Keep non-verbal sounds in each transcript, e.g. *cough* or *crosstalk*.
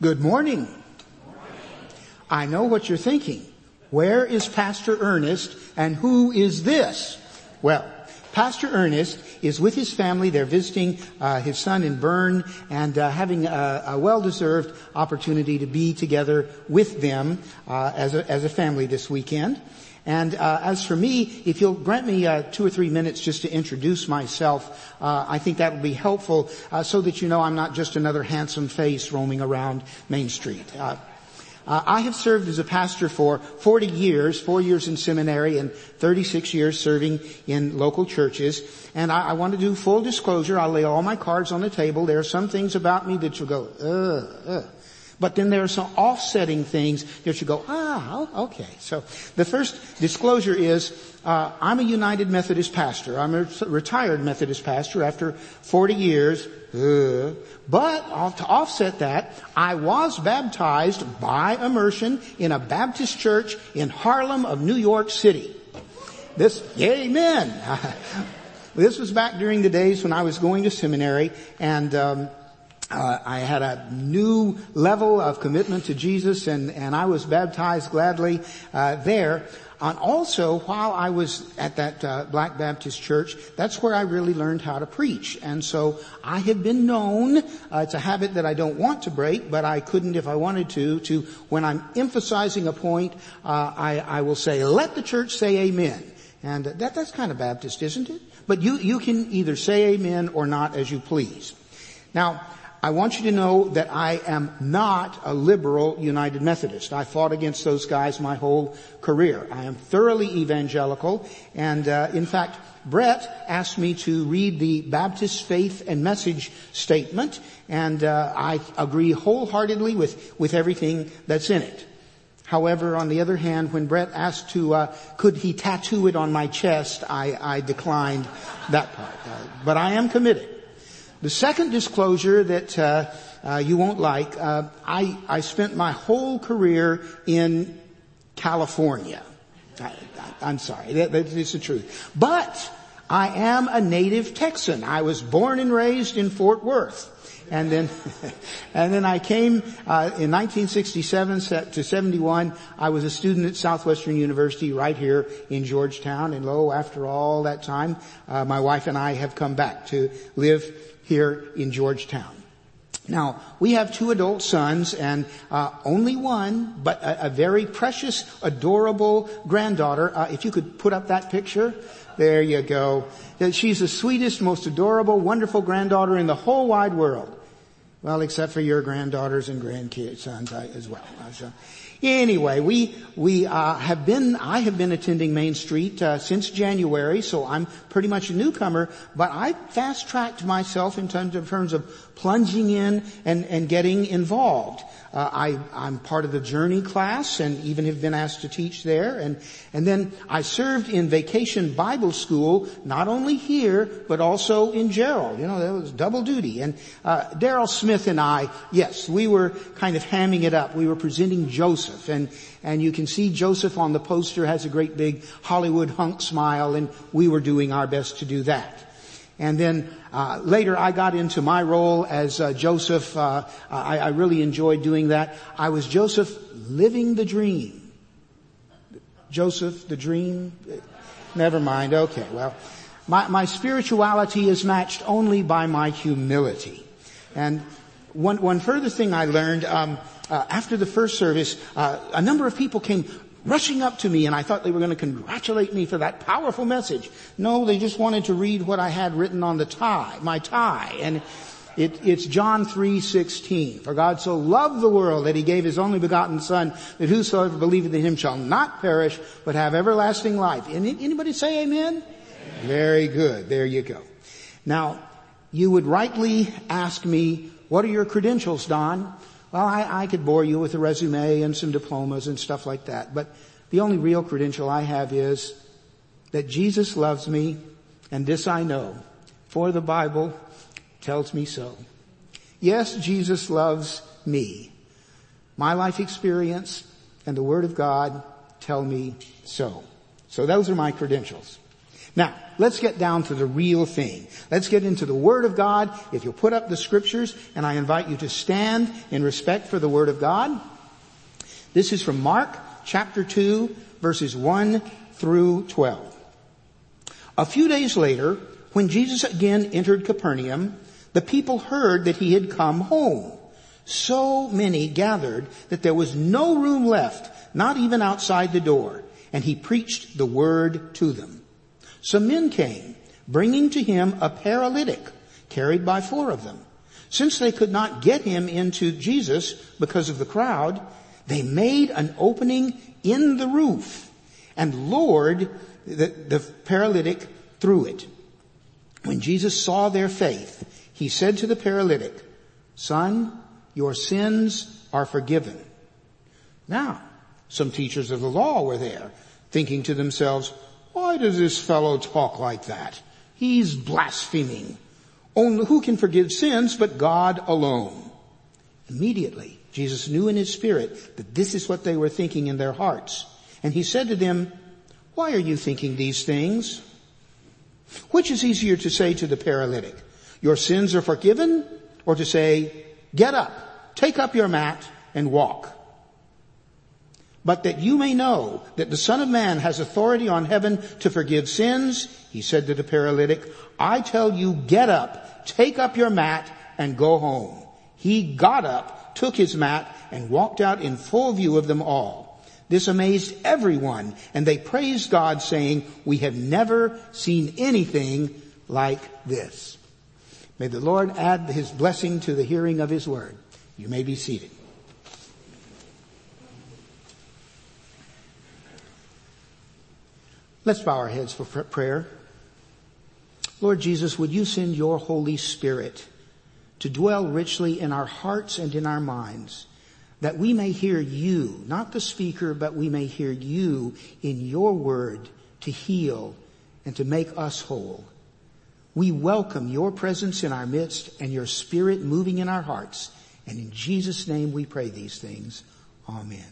Good morning. I know what you're thinking. Where is Pastor Ernest and who is this? Well, Pastor Ernest is with his family. They're visiting uh, his son in Bern and uh, having a, a, well-deserved opportunity to be together with them uh, as, a, as a family this weekend. And uh, as for me, if you'll grant me uh, two or three minutes just to introduce myself, uh, I think that will be helpful uh, so that you know I'm not just another handsome face roaming around Main Street. Uh, uh, I have served as a pastor for 40 years, four years in seminary and 36 years serving in local churches. And I, I want to do full disclosure. I'll lay all my cards on the table. There are some things about me that you'll go, ugh, ugh. But then there are some offsetting things that you go, ah, okay. So the first disclosure is, uh, I'm a United Methodist pastor. I'm a retired Methodist pastor after 40 years. Uh, but to offset that, I was baptized by immersion in a Baptist church in Harlem of New York City. This, amen. *laughs* this was back during the days when I was going to seminary and, um, uh, I had a new level of commitment to Jesus and, and I was baptized gladly uh, there. And also, while I was at that uh, Black Baptist church, that's where I really learned how to preach. And so I have been known, uh, it's a habit that I don't want to break, but I couldn't if I wanted to, to when I'm emphasizing a point, uh, I, I will say, let the church say amen. And that, that's kind of Baptist, isn't it? But you, you can either say amen or not as you please. Now, I want you to know that I am not a liberal United Methodist. I fought against those guys my whole career. I am thoroughly evangelical, and uh, in fact, Brett asked me to read the Baptist Faith and Message Statement, and uh, I agree wholeheartedly with with everything that's in it. However, on the other hand, when Brett asked to, uh, could he tattoo it on my chest, I, I declined that part. Uh, but I am committed. The second disclosure that uh, uh, you won't like, uh, I, I spent my whole career in California. I, am sorry, that, that is the truth. But I am a native Texan. I was born and raised in Fort Worth. And then, *laughs* and then I came uh, in 1967 to 71. I was a student at Southwestern University right here in Georgetown. And lo, after all that time, uh, my wife and I have come back to live here in Georgetown. Now, we have two adult sons and uh, only one, but a, a, very precious, adorable granddaughter. Uh, if you could put up that picture. There you go. She's the sweetest, most adorable, wonderful granddaughter in the whole wide world. Well, except for your granddaughters and grandkids, sons as well. Anyway, we we uh, have been. I have been attending Main Street uh, since January, so I'm pretty much a newcomer. But I fast tracked myself in terms of, terms of plunging in and, and getting involved. Uh, I, I'm part of the Journey class and even have been asked to teach there. And, and then I served in Vacation Bible School, not only here, but also in Jarrell. You know, that was double duty. And uh, Daryl Smith and I, yes, we were kind of hamming it up. We were presenting Joseph. And, and you can see Joseph on the poster has a great big Hollywood hunk smile, and we were doing our best to do that. And then uh, later, I got into my role as uh, Joseph. Uh, I, I, really enjoyed doing that. I was Joseph living the dream. Joseph, the dream. Never mind. Okay. Well, my, my spirituality is matched only by my humility. And one, one further thing I learned um, uh, after the first service, uh, a number of people came rushing up to me and I thought they were going to congratulate me for that powerful message. No, they just wanted to read what I had written on the tie, my tie. And it, it's John 3:16. For God so loved the world that he gave his only begotten son that whosoever believeth in him shall not perish but have everlasting life. Anybody say amen? amen? Very good. There you go. Now, you would rightly ask me, what are your credentials, Don? Well, I, I could bore you with a resume and some diplomas and stuff like that, but the only real credential I have is that Jesus loves me, and this I know, for the Bible tells me so. Yes, Jesus loves me. My life experience and the Word of God tell me so. So those are my credentials. Now, let's get down to the real thing. Let's get into the Word of God. If you'll put up the scriptures, and I invite you to stand in respect for the Word of God. This is from Mark chapter 2 verses 1 through 12. A few days later, when Jesus again entered Capernaum, the people heard that he had come home. So many gathered that there was no room left, not even outside the door, and he preached the word to them. Some men came, bringing to him a paralytic, carried by four of them. Since they could not get him into Jesus because of the crowd, they made an opening in the roof and lowered the, the paralytic through it. When Jesus saw their faith, he said to the paralytic, son, your sins are forgiven. Now, some teachers of the law were there, thinking to themselves, why does this fellow talk like that? He's blaspheming. Only who can forgive sins but God alone? Immediately, Jesus knew in his spirit that this is what they were thinking in their hearts. And he said to them, why are you thinking these things? Which is easier to say to the paralytic, your sins are forgiven, or to say, get up, take up your mat, and walk? But that you may know that the Son of Man has authority on heaven to forgive sins, he said to the paralytic, I tell you, get up, take up your mat, and go home. He got up, took his mat, and walked out in full view of them all. This amazed everyone, and they praised God saying, we have never seen anything like this. May the Lord add his blessing to the hearing of his word. You may be seated. Let's bow our heads for prayer. Lord Jesus, would you send your Holy Spirit to dwell richly in our hearts and in our minds that we may hear you, not the speaker, but we may hear you in your word to heal and to make us whole. We welcome your presence in our midst and your spirit moving in our hearts. And in Jesus' name we pray these things. Amen.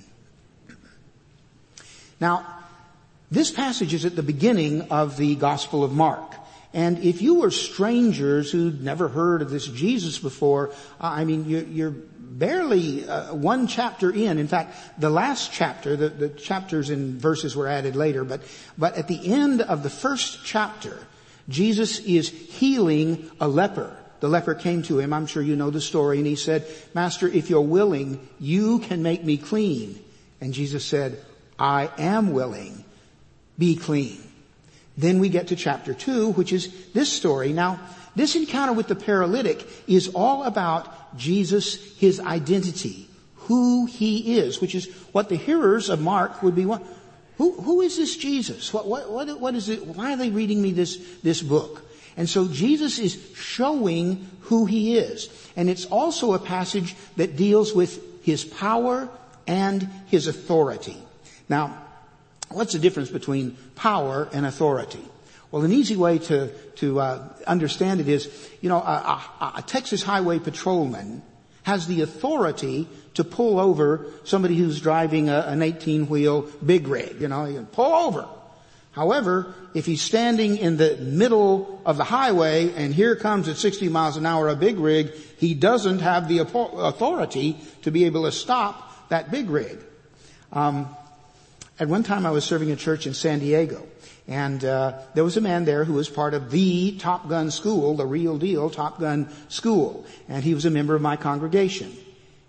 Now, this passage is at the beginning of the Gospel of Mark. And if you were strangers who'd never heard of this Jesus before, I mean, you're, barely uh, one chapter in. In fact, the last chapter, the, the chapters and verses were added later, but, but at the end of the first chapter, Jesus is healing a leper. The leper came to him, I'm sure you know the story, and he said, Master, if you're willing, you can make me clean. And Jesus said, I am willing. Be clean. Then we get to chapter two, which is this story. Now, this encounter with the paralytic is all about Jesus, his identity, who he is, which is what the hearers of Mark would be. Who, who is this Jesus? What, what, what, what is it? Why are they reading me this, this book? And so Jesus is showing who he is. And it's also a passage that deals with his power and his authority. Now, what's the difference between power and authority? Well, an easy way to, to uh, understand it is, you know, a, a, a Texas highway patrolman has the authority to pull over somebody who's driving a, an 18 wheel big rig, you know, you pull over. However, if he's standing in the middle of the highway and here comes at 60 miles an hour a big rig, he doesn't have the authority to be able to stop that big rig. Um, at one time I was serving a church in San Diego and uh, there was a man there who was part of the Top Gun school, the real deal Top Gun school, and he was a member of my congregation.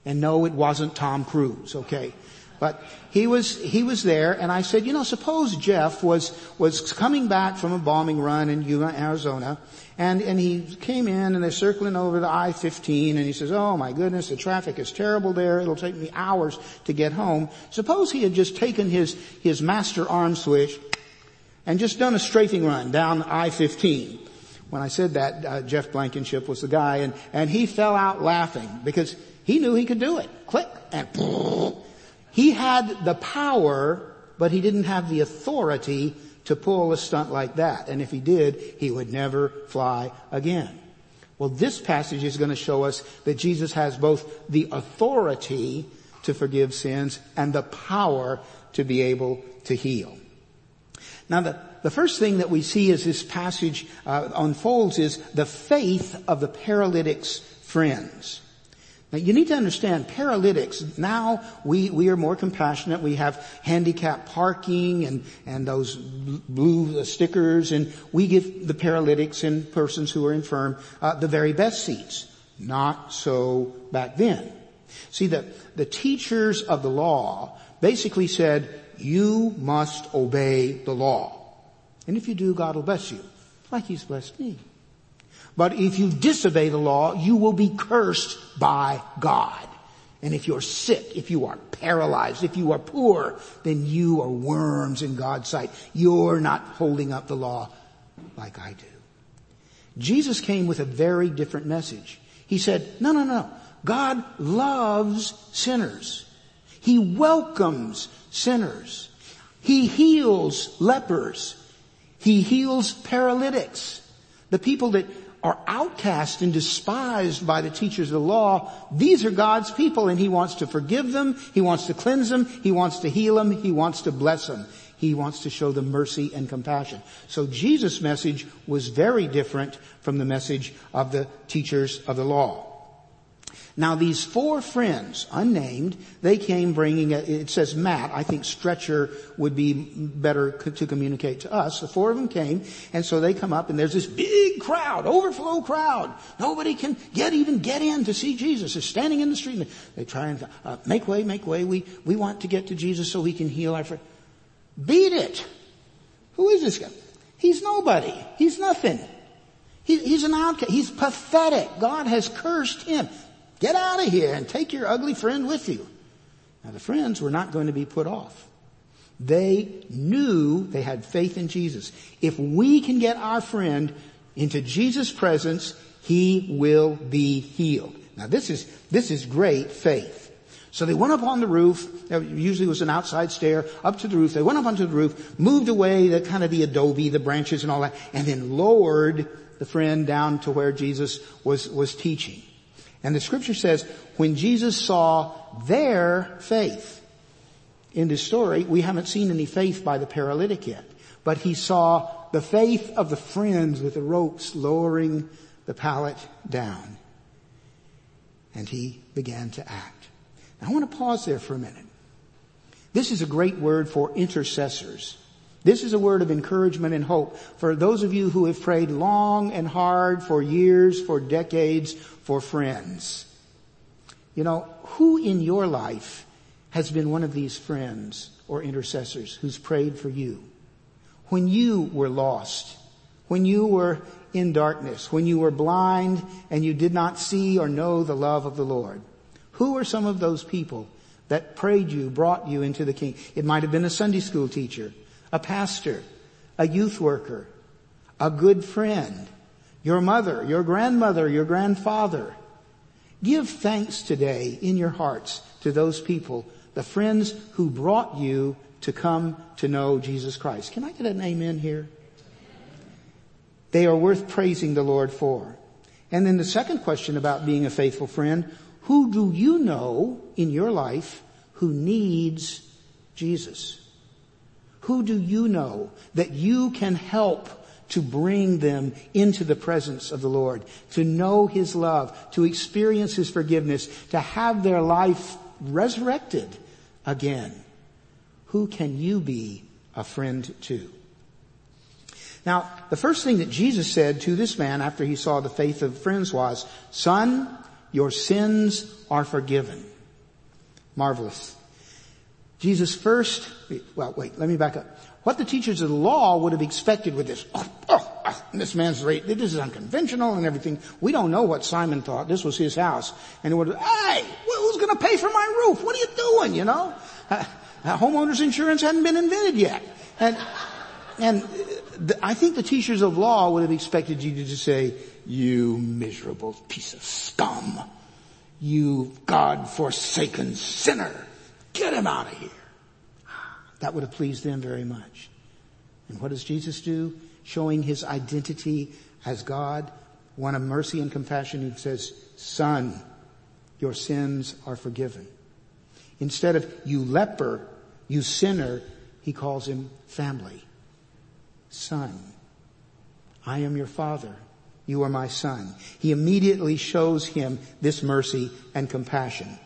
And no, it wasn't Tom Cruise, okay? But he was he was there, and I said, you know, suppose Jeff was was coming back from a bombing run in Yuma, Arizona, and and he came in, and they're circling over the I-15, and he says, oh my goodness, the traffic is terrible there. It'll take me hours to get home. Suppose he had just taken his his master arm switch and just done a strafing run down I-15. When I said that, uh, Jeff Blankenship was the guy, and, and he fell out laughing because he knew he could do it. Click, and *laughs* he had the power, but he didn't have the authority to pull a stunt like that. And if he did, he would never fly again. Well, this passage is going to show us that Jesus has both the authority to forgive sins and the power to be able to heal. Now the, the first thing that we see as this passage uh, unfolds is the faith of the paralytic's friends. Now you need to understand paralytics, now we, we are more compassionate. We have handicap parking and, and those blue stickers and we give the paralytics and persons who are infirm uh, the very best seats. Not so back then. See the, the teachers of the law basically said, you must obey the law. And if you do, God will bless you. Like He's blessed me. But if you disobey the law, you will be cursed by God. And if you're sick, if you are paralyzed, if you are poor, then you are worms in God's sight. You're not holding up the law like I do. Jesus came with a very different message. He said, no, no, no. God loves sinners. He welcomes sinners. He heals lepers. He heals paralytics. The people that are outcast and despised by the teachers of the law, these are God's people and He wants to forgive them, He wants to cleanse them, He wants to heal them, He wants to bless them. He wants to show them mercy and compassion. So Jesus' message was very different from the message of the teachers of the law. Now these four friends, unnamed, they came bringing, a, it says mat, I think stretcher would be better to communicate to us. The four of them came, and so they come up and there's this big crowd, overflow crowd. Nobody can get, even get in to see Jesus. They're standing in the street and they try and, uh, make way, make way. We, we want to get to Jesus so he can heal our friend. Beat it! Who is this guy? He's nobody. He's nothing. He, he's an outcast. He's pathetic. God has cursed him. Get out of here and take your ugly friend with you. Now the friends were not going to be put off. They knew they had faith in Jesus. If we can get our friend into Jesus' presence, he will be healed. Now this is, this is great faith. So they went up on the roof. There usually was an outside stair up to the roof. They went up onto the roof, moved away the kind of the adobe, the branches and all that, and then lowered the friend down to where Jesus was, was teaching. And the scripture says, when Jesus saw their faith, in this story, we haven't seen any faith by the paralytic yet, but he saw the faith of the friends with the ropes lowering the pallet down. And he began to act. Now I want to pause there for a minute. This is a great word for intercessors. This is a word of encouragement and hope for those of you who have prayed long and hard for years, for decades, for friends. You know, who in your life has been one of these friends or intercessors who's prayed for you? When you were lost, when you were in darkness, when you were blind and you did not see or know the love of the Lord. Who are some of those people that prayed you, brought you into the King? It might have been a Sunday school teacher a pastor, a youth worker, a good friend, your mother, your grandmother, your grandfather. Give thanks today in your hearts to those people, the friends who brought you to come to know Jesus Christ. Can I get an amen here? They are worth praising the Lord for. And then the second question about being a faithful friend, who do you know in your life who needs Jesus? Who do you know that you can help to bring them into the presence of the Lord, to know His love, to experience His forgiveness, to have their life resurrected again? Who can you be a friend to? Now, the first thing that Jesus said to this man after he saw the faith of friends was, son, your sins are forgiven. Marvelous. Jesus first, well wait, let me back up. What the teachers of the law would have expected with this, oh, oh, oh this man's right, this is unconventional and everything. We don't know what Simon thought. This was his house. And it would hey, who's gonna pay for my roof? What are you doing, you know? Uh, uh, homeowner's insurance hadn't been invented yet. And, and the, I think the teachers of law would have expected you to just say, you miserable piece of scum. You God-forsaken sinner. Get him out of here. That would have pleased them very much. And what does Jesus do? Showing his identity as God, one of mercy and compassion He says, son, your sins are forgiven. Instead of you leper, you sinner, he calls him family. son. I am your father. You are my son. He immediately shows him this mercy and compassion.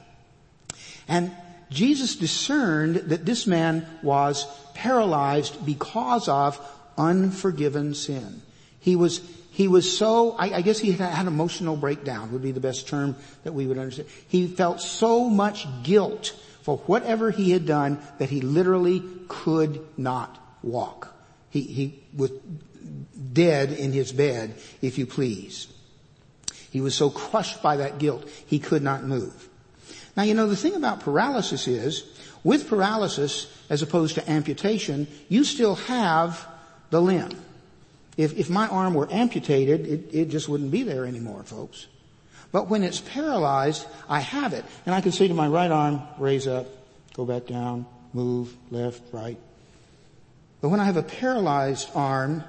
And Jesus discerned that this man was paralyzed because of unforgiven sin. He was, he was so, I, I guess he had, an emotional breakdown would be the best term that we would understand. He felt so much guilt for whatever he had done that he literally could not walk. He, he was dead in his bed, if you please. He was so crushed by that guilt, he could not move. Now you know, the thing about paralysis is, with paralysis, as opposed to amputation, you still have the limb. If, if my arm were amputated, it, it just wouldn't be there anymore, folks. But when it's paralyzed, I have it. And I can say to my right arm, raise up, go back down, move, left, right. But when I have a paralyzed arm,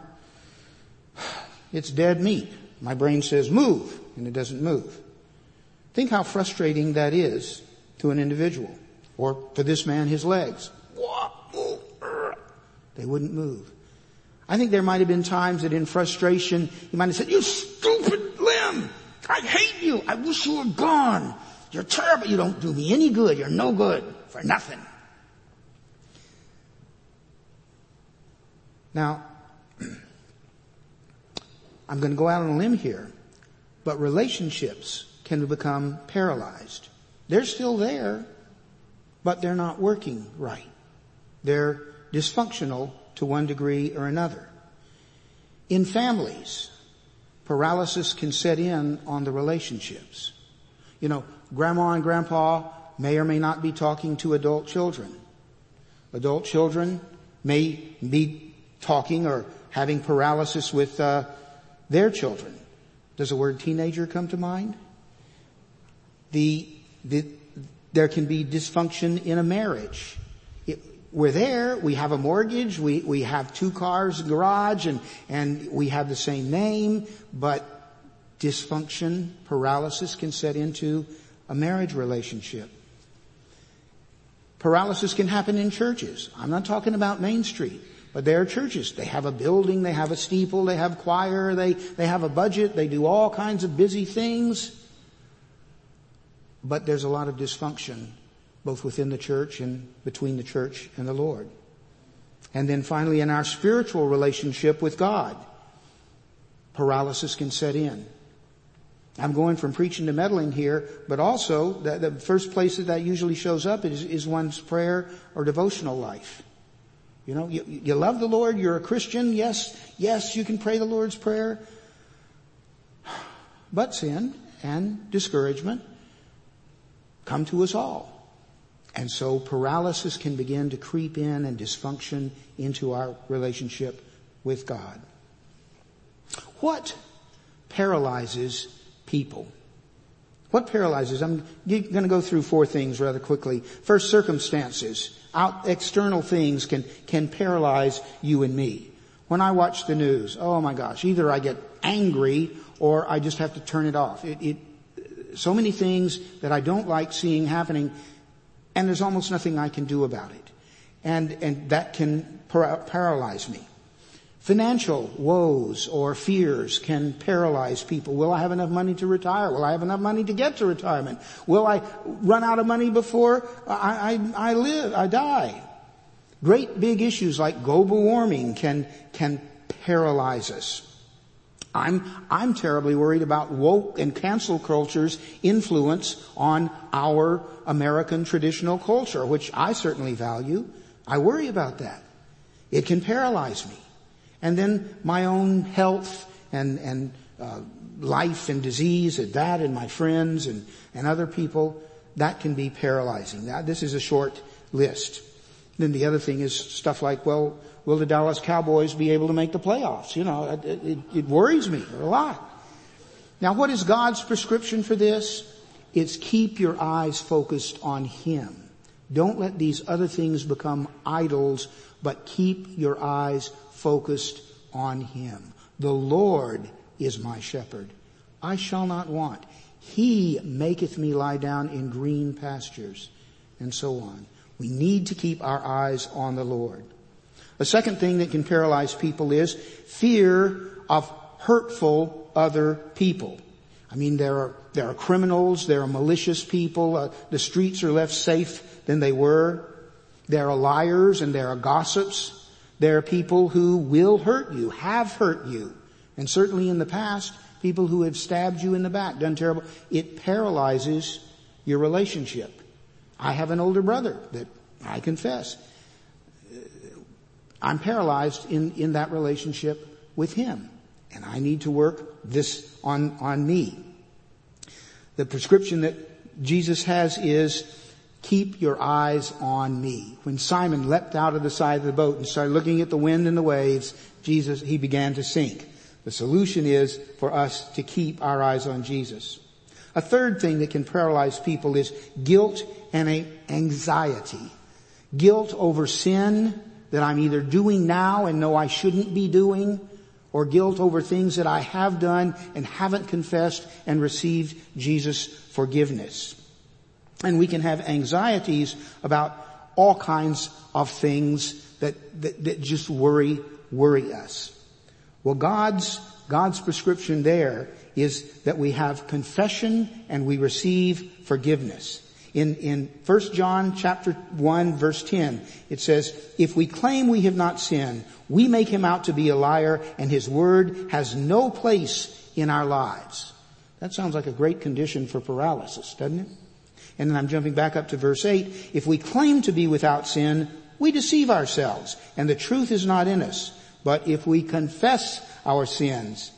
it's dead meat. My brain says move, and it doesn't move. Think how frustrating that is to an individual. Or for this man, his legs. They wouldn't move. I think there might have been times that in frustration, he might have said, you stupid limb! I hate you! I wish you were gone! You're terrible! You don't do me any good! You're no good! For nothing! Now, *clears throat* I'm going to go out on a limb here, but relationships can become paralyzed. They're still there, but they're not working right. They're dysfunctional to one degree or another. In families, paralysis can set in on the relationships. You know, grandma and grandpa may or may not be talking to adult children. Adult children may be talking or having paralysis with uh, their children. Does the word teenager come to mind? The, the, there can be dysfunction in a marriage. It, we're there, we have a mortgage, we, we have two cars, a garage, and, and we have the same name, but dysfunction, paralysis can set into a marriage relationship. Paralysis can happen in churches. I'm not talking about Main Street. But there are churches. They have a building, they have a steeple, they have choir, they, they have a budget, they do all kinds of busy things. But there's a lot of dysfunction, both within the church and between the church and the Lord. And then finally in our spiritual relationship with God, paralysis can set in. I'm going from preaching to meddling here, but also the, the first place that that usually shows up is, is one's prayer or devotional life. You know, you, you love the Lord, you're a Christian, yes, yes, you can pray the Lord's Prayer. *sighs* But sin and discouragement come to us all. And so paralysis can begin to creep in and dysfunction into our relationship with God. What paralyzes people? What paralyzes? I'm going to go through four things rather quickly. First, circumstances out external things can, can paralyze you and me. When I watch the news, oh my gosh, either I get angry or I just have to turn it off. It, it, so many things that I don't like seeing happening and there's almost nothing I can do about it. And, and that can par- paralyze me. Financial woes or fears can paralyze people. Will I have enough money to retire? Will I have enough money to get to retirement? Will I run out of money before I, I, I live, I die? Great big issues like global warming can, can paralyze us. I'm, I'm terribly worried about woke and cancel culture's influence on our American traditional culture, which I certainly value. I worry about that. It can paralyze me. And then my own health and, and uh, life and disease and that and my friends and, and other people, that can be paralyzing. Now, this is a short list. Then the other thing is stuff like, well, will the Dallas Cowboys be able to make the playoffs? You know, it, it, it worries me a lot. Now what is God's prescription for this? It's keep your eyes focused on Him. Don't let these other things become idols, but keep your eyes focused on Him. The Lord is my shepherd. I shall not want. He maketh me lie down in green pastures and so on. We need to keep our eyes on the Lord. A second thing that can paralyze people is fear of hurtful other people. I mean, there are, there are criminals, there are malicious people, uh, the streets are less safe than they were. There are liars and there are gossips. There are people who will hurt you, have hurt you. And certainly in the past, people who have stabbed you in the back, done terrible. It paralyzes your relationship. I have an older brother that I confess. Uh, I'm paralyzed in, in that relationship with him. And I need to work this on, on me. The prescription that Jesus has is keep your eyes on me. When Simon leapt out of the side of the boat and started looking at the wind and the waves, Jesus, he began to sink. The solution is for us to keep our eyes on Jesus. A third thing that can paralyze people is guilt and anxiety. Guilt over sin that I'm either doing now and know I shouldn't be doing, or guilt over things that I have done and haven't confessed and received Jesus' forgiveness. And we can have anxieties about all kinds of things that, that, that just worry, worry us. Well, God's, God's prescription there is that we have confession and we receive forgiveness. In, in 1 John chapter 1 verse 10, it says, if we claim we have not sinned, we make him out to be a liar and his word has no place in our lives. That sounds like a great condition for paralysis, doesn't it? And then I'm jumping back up to verse 8. If we claim to be without sin, we deceive ourselves and the truth is not in us. But if we confess our sins,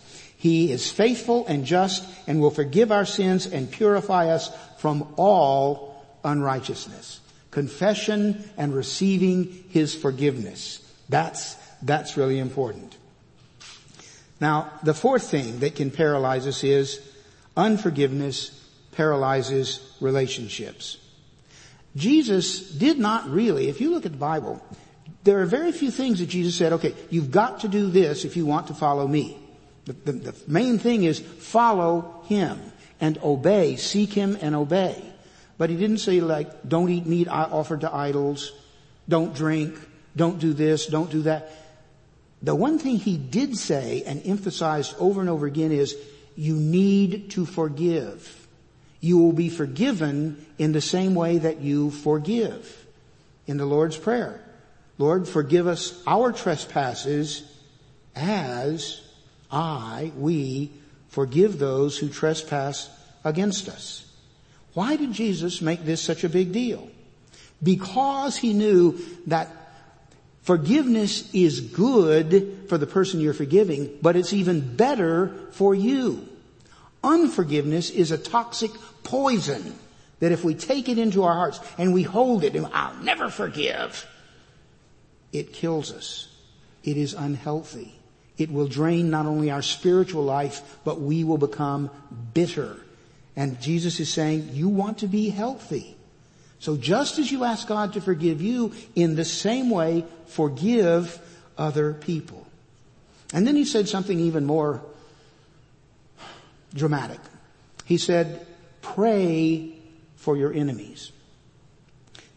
he is faithful and just and will forgive our sins and purify us from all unrighteousness. Confession and receiving His forgiveness. That's, that's really important. Now, the fourth thing that can paralyze us is unforgiveness paralyzes relationships. Jesus did not really, if you look at the Bible, there are very few things that Jesus said, okay, you've got to do this if you want to follow me. The, the, the main thing is follow Him and obey, seek Him and obey. But He didn't say like, don't eat meat offered to idols, don't drink, don't do this, don't do that. The one thing He did say and emphasized over and over again is, you need to forgive. You will be forgiven in the same way that you forgive. In the Lord's Prayer. Lord, forgive us our trespasses as I, we, forgive those who trespass against us. Why did Jesus make this such a big deal? Because he knew that forgiveness is good for the person you're forgiving, but it's even better for you. Unforgiveness is a toxic poison that if we take it into our hearts and we hold it and I'll never forgive, it kills us. It is unhealthy. It will drain not only our spiritual life, but we will become bitter. And Jesus is saying, you want to be healthy. So just as you ask God to forgive you, in the same way, forgive other people. And then he said something even more dramatic. He said, pray for your enemies.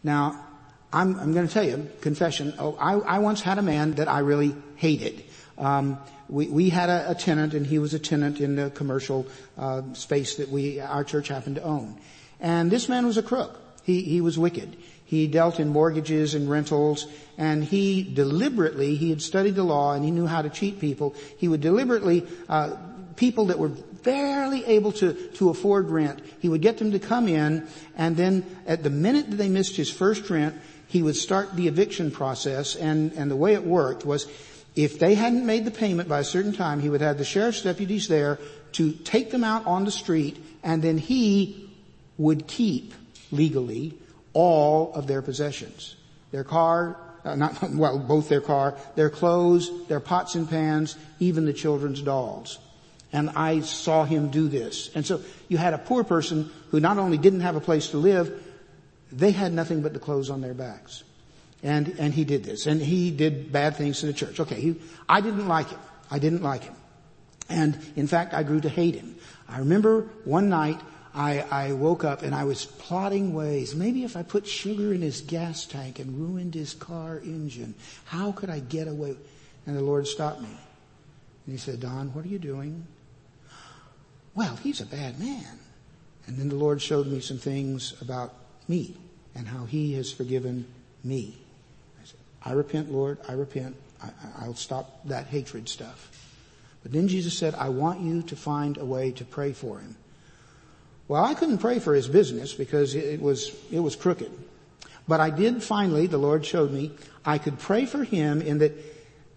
Now, I'm, I'm going to tell you, confession, oh, I, I once had a man that I really hated. Um, we, we had a, a, tenant, and he was a tenant in the commercial uh, space that we our church happened to own. And this man was a crook. He he was wicked. He dealt in mortgages and rentals, and he deliberately he had studied the law and he knew how to cheat people. He would deliberately uh, people that were barely able to, to afford rent. He would get them to come in and then at the minute that they missed his first rent, he would start the eviction process and, and the way it worked was if they hadn't made the payment by a certain time, he would have the sheriff's deputies there to take them out on the street and then he would keep legally all of their possessions. Their car, uh, not, *laughs* well, both their car, their clothes, their pots and pans, even the children's dolls. And I saw him do this. And so you had a poor person who not only didn't have a place to live, they had nothing but the clothes on their backs. And, and he did this. And he did bad things to the church. Okay, he, I didn't like him. I didn't like him. And in fact, I grew to hate him. I remember one night, I, I woke up and I was plotting ways. Maybe if I put sugar in his gas tank and ruined his car engine, how could I get away? And the Lord stopped me. And he said, Don, what are you doing? Well, he's a bad man. And then the Lord showed me some things about me and how he has forgiven me. I repent, Lord. I repent. I, will stop that hatred stuff. But then Jesus said, I want you to find a way to pray for him. Well, I couldn't pray for his business because it was, it was crooked. But I did finally, the Lord showed me, I could pray for him in that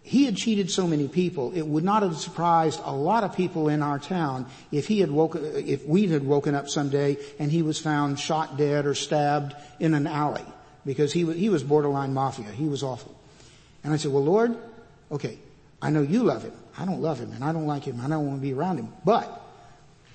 he had cheated so many people. It would not have surprised a lot of people in our town if he had woken, if we had woken up someday and he was found shot dead or stabbed in an alley because he, he was borderline mafia. He was awful. And I said, well, Lord, okay, I know you love him. I don't love him and I don't like him. I don't want to be around him. But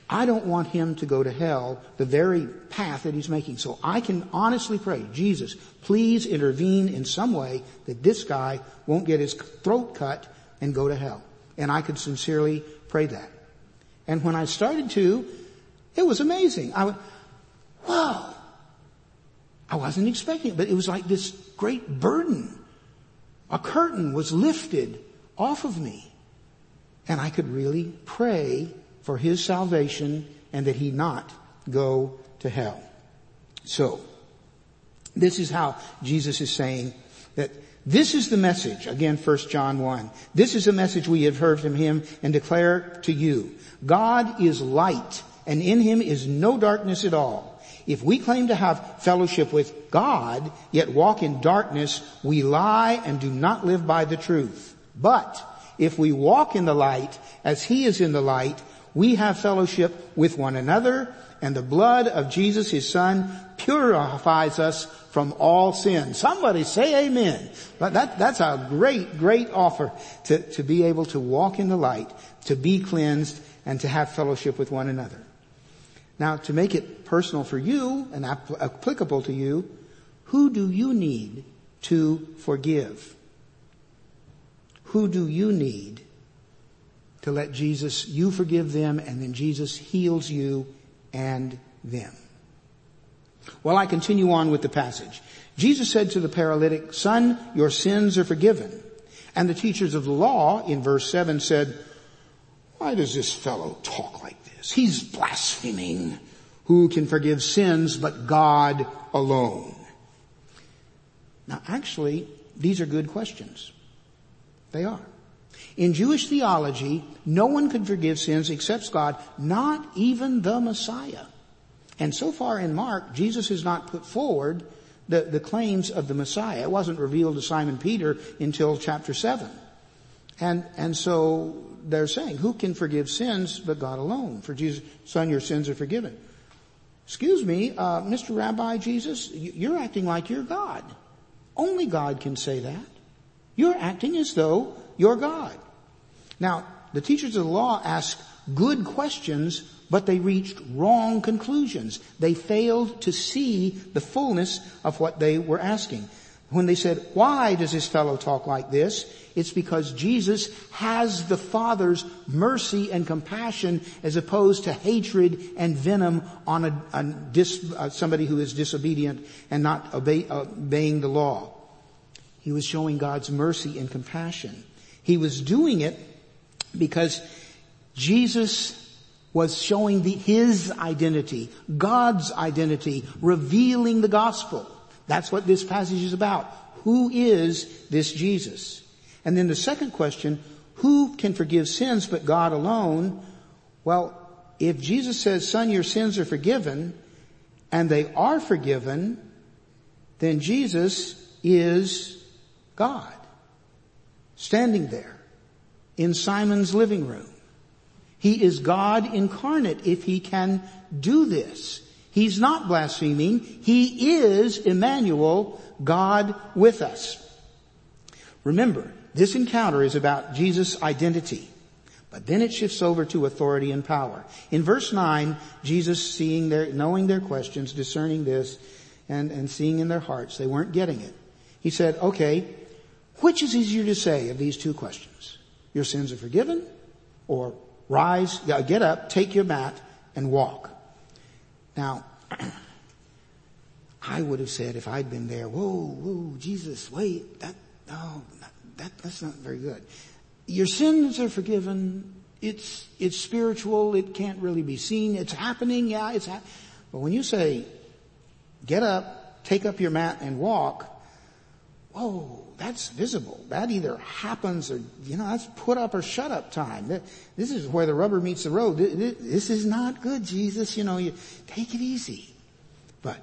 I don't want him to go to hell the very path that he's making. So I can honestly pray, Jesus, please intervene in some way that this guy won't get his throat cut and go to hell. And I could sincerely pray that. And when I started to, it was amazing. I went, wow. I wasn't expecting it, but it was like this great burden. A curtain was lifted off of me. And I could really pray for his salvation and that he not go to hell. So, this is how Jesus is saying that this is the message, again 1 John 1. This is the message we have heard from him and declare to you. God is light and in him is no darkness at all. If we claim to have fellowship with God, yet walk in darkness, we lie and do not live by the truth. But if we walk in the light as he is in the light, we have fellowship with one another and the blood of Jesus, his son, purifies us from all sin. Somebody say amen. But that, that's a great, great offer to, to be able to walk in the light, to be cleansed, and to have fellowship with one another. Now, to make it personal for you and applicable to you, who do you need to forgive? Who do you need to let Jesus, you forgive them and then Jesus heals you and them. Well, I continue on with the passage. Jesus said to the paralytic, son, your sins are forgiven. And the teachers of the law in verse 7 said, why does this fellow talk like this? He's blaspheming. Who can forgive sins but God alone? Now actually, these are good questions. They are. In Jewish theology, no one could forgive sins except God, not even the Messiah. And so far in Mark, Jesus has not put forward the, the claims of the Messiah. It wasn't revealed to Simon Peter until chapter 7. And, and so they're saying, who can forgive sins but God alone? For Jesus, son, your sins are forgiven. Excuse me, uh, Mr. Rabbi Jesus, you're acting like you're God. Only God can say that. You're acting as though you're God. Now, the teachers of the law asked good questions, but they reached wrong conclusions. They failed to see the fullness of what they were asking. When they said, why does this fellow talk like this? It's because Jesus has the Father's mercy and compassion as opposed to hatred and venom on a, a dis, uh, somebody who is disobedient and not obey, uh, obeying the law. He was showing God's mercy and compassion. He was doing it because Jesus was showing the, his identity, God's identity, revealing the gospel. That's what this passage is about. Who is this Jesus? And then the second question, who can forgive sins but God alone? Well, if Jesus says, son, your sins are forgiven, and they are forgiven, then Jesus is God standing there in Simon's living room. He is God incarnate if he can do this. He's not blaspheming. He is Emmanuel, God with us. Remember, this encounter is about Jesus' identity. But then it shifts over to authority and power. In verse 9, Jesus seeing their, knowing their questions, discerning this, and, and seeing in their hearts, they weren't getting it. He said, okay, which is easier to say of these two questions? Your sins are forgiven or rise, uh, get up, take your mat and walk. Now, *clears throat* I would have said if I'd been there, whoa, whoa, Jesus, wait, that, no, that, that's not very good. Your sins are forgiven. It's, it's spiritual. It can't really be seen. It's happening. Yeah, it's. But when you say, get up, take up your mat and walk, whoa, that's visible. That either happens or, you know, that's put up or shut up time. This is where the rubber meets the road. This is not good, Jesus. You know, you take it easy. But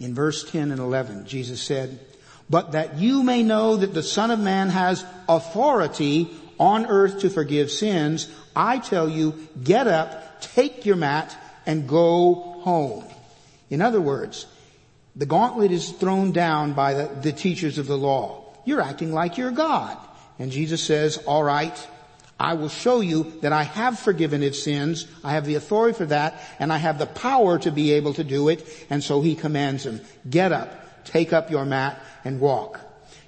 in verse 10 and 11, Jesus said, but that you may know that the Son of Man has authority on earth to forgive sins, I tell you, get up, take your mat, and go home. In other words, the gauntlet is thrown down by the, the teachers of the law. You're acting like you're God. And Jesus says, alright, I will show you that I have forgiven its sins. I have the authority for that and I have the power to be able to do it. And so he commands him, get up, take up your mat and walk.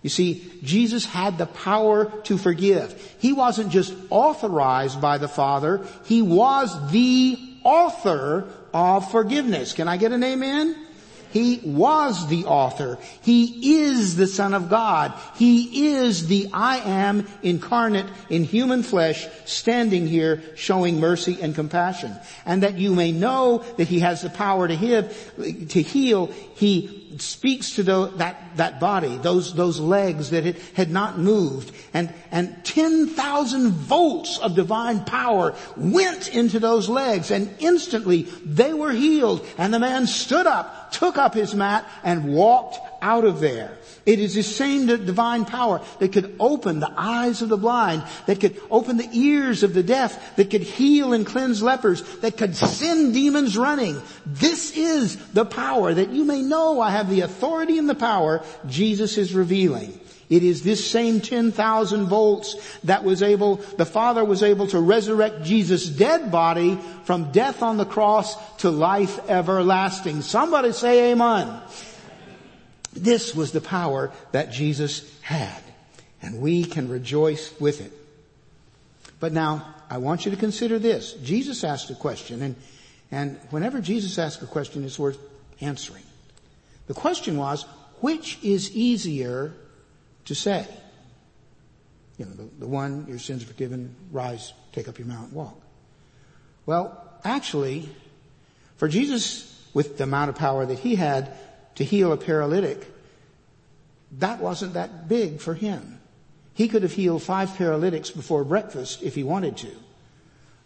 You see, Jesus had the power to forgive. He wasn't just authorized by the Father, He was the author of forgiveness. Can I get an amen? He was the author. He is the Son of God. He is the I am incarnate in human flesh standing here showing mercy and compassion. And that you may know that He has the power to heal, to heal He speaks to the, that, that body, those, those legs that it had not moved. And, and 10,000 volts of divine power went into those legs. And instantly they were healed. And the man stood up, took up his mat and walked out of there. It is the same divine power that could open the eyes of the blind, that could open the ears of the deaf, that could heal and cleanse lepers, that could send demons running. This is the power that you may know I have the authority and the power Jesus is revealing. It is this same 10,000 volts that was able, the Father was able to resurrect Jesus' dead body from death on the cross to life everlasting. Somebody say amen. This was the power that Jesus had. And we can rejoice with it. But now, I want you to consider this. Jesus asked a question and, and whenever Jesus asks a question, it's worth answering. The question was, which is easier to say? You know, the, the one, your sins are forgiven, rise, take up your mount, walk. Well, actually, for Jesus, with the amount of power that he had, to heal a paralytic, that wasn't that big for him. He could have healed five paralytics before breakfast if he wanted to.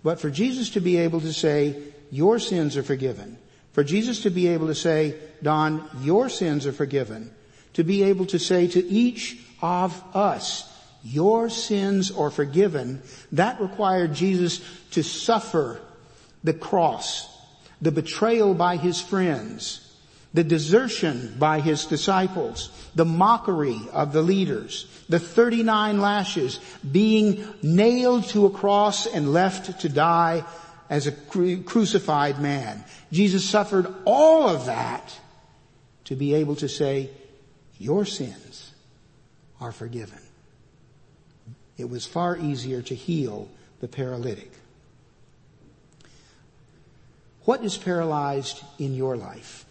But for Jesus to be able to say, your sins are forgiven. For Jesus to be able to say, Don, your sins are forgiven. To be able to say to each of us, your sins are forgiven. That required Jesus to suffer the cross, the betrayal by his friends, the desertion by his disciples, the mockery of the leaders, the 39 lashes, being nailed to a cross and left to die as a crucified man. Jesus suffered all of that to be able to say, your sins are forgiven. It was far easier to heal the paralytic. What is paralyzed in your life?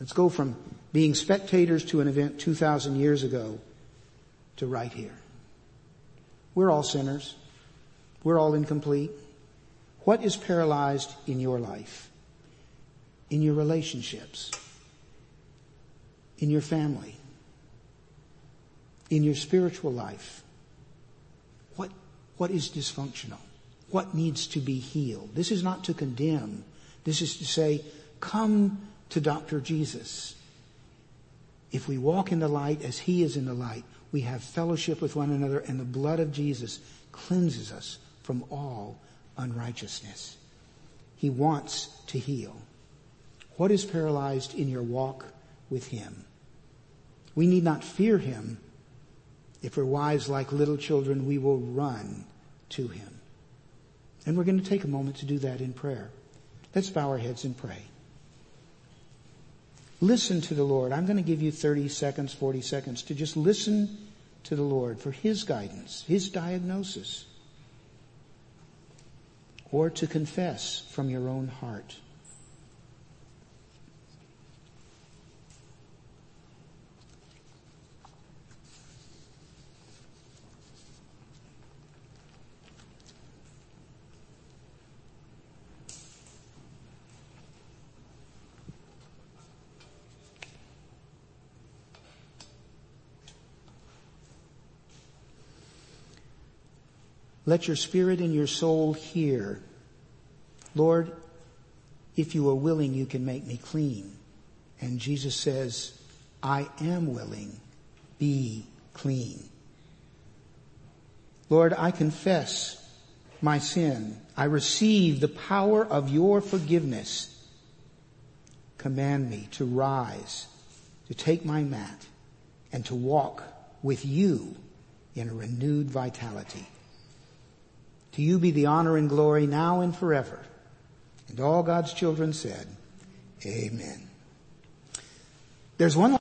Let's go from being spectators to an event 2,000 years ago to right here. We're all sinners. We're all incomplete. What is paralyzed in your life? In your relationships? In your family? In your spiritual life? What, what is dysfunctional? What needs to be healed? This is not to condemn. This is to say, come to Dr. Jesus. If we walk in the light as He is in the light, we have fellowship with one another and the blood of Jesus cleanses us from all unrighteousness. He wants to heal. What is paralyzed in your walk with Him? We need not fear Him. If we're wise like little children, we will run to Him. And we're going to take a moment to do that in prayer. Let's bow our heads and pray. Listen to the Lord. I'm going to give you 30 seconds, 40 seconds to just listen to the Lord for His guidance, His diagnosis, or to confess from your own heart. Let your spirit and your soul hear. Lord, if you are willing, you can make me clean. And Jesus says, I am willing. Be clean. Lord, I confess my sin. I receive the power of your forgiveness. Command me to rise, to take my mat, and to walk with you in a renewed vitality. To you be the honor and glory now and forever. And all God's children said, Amen. There's one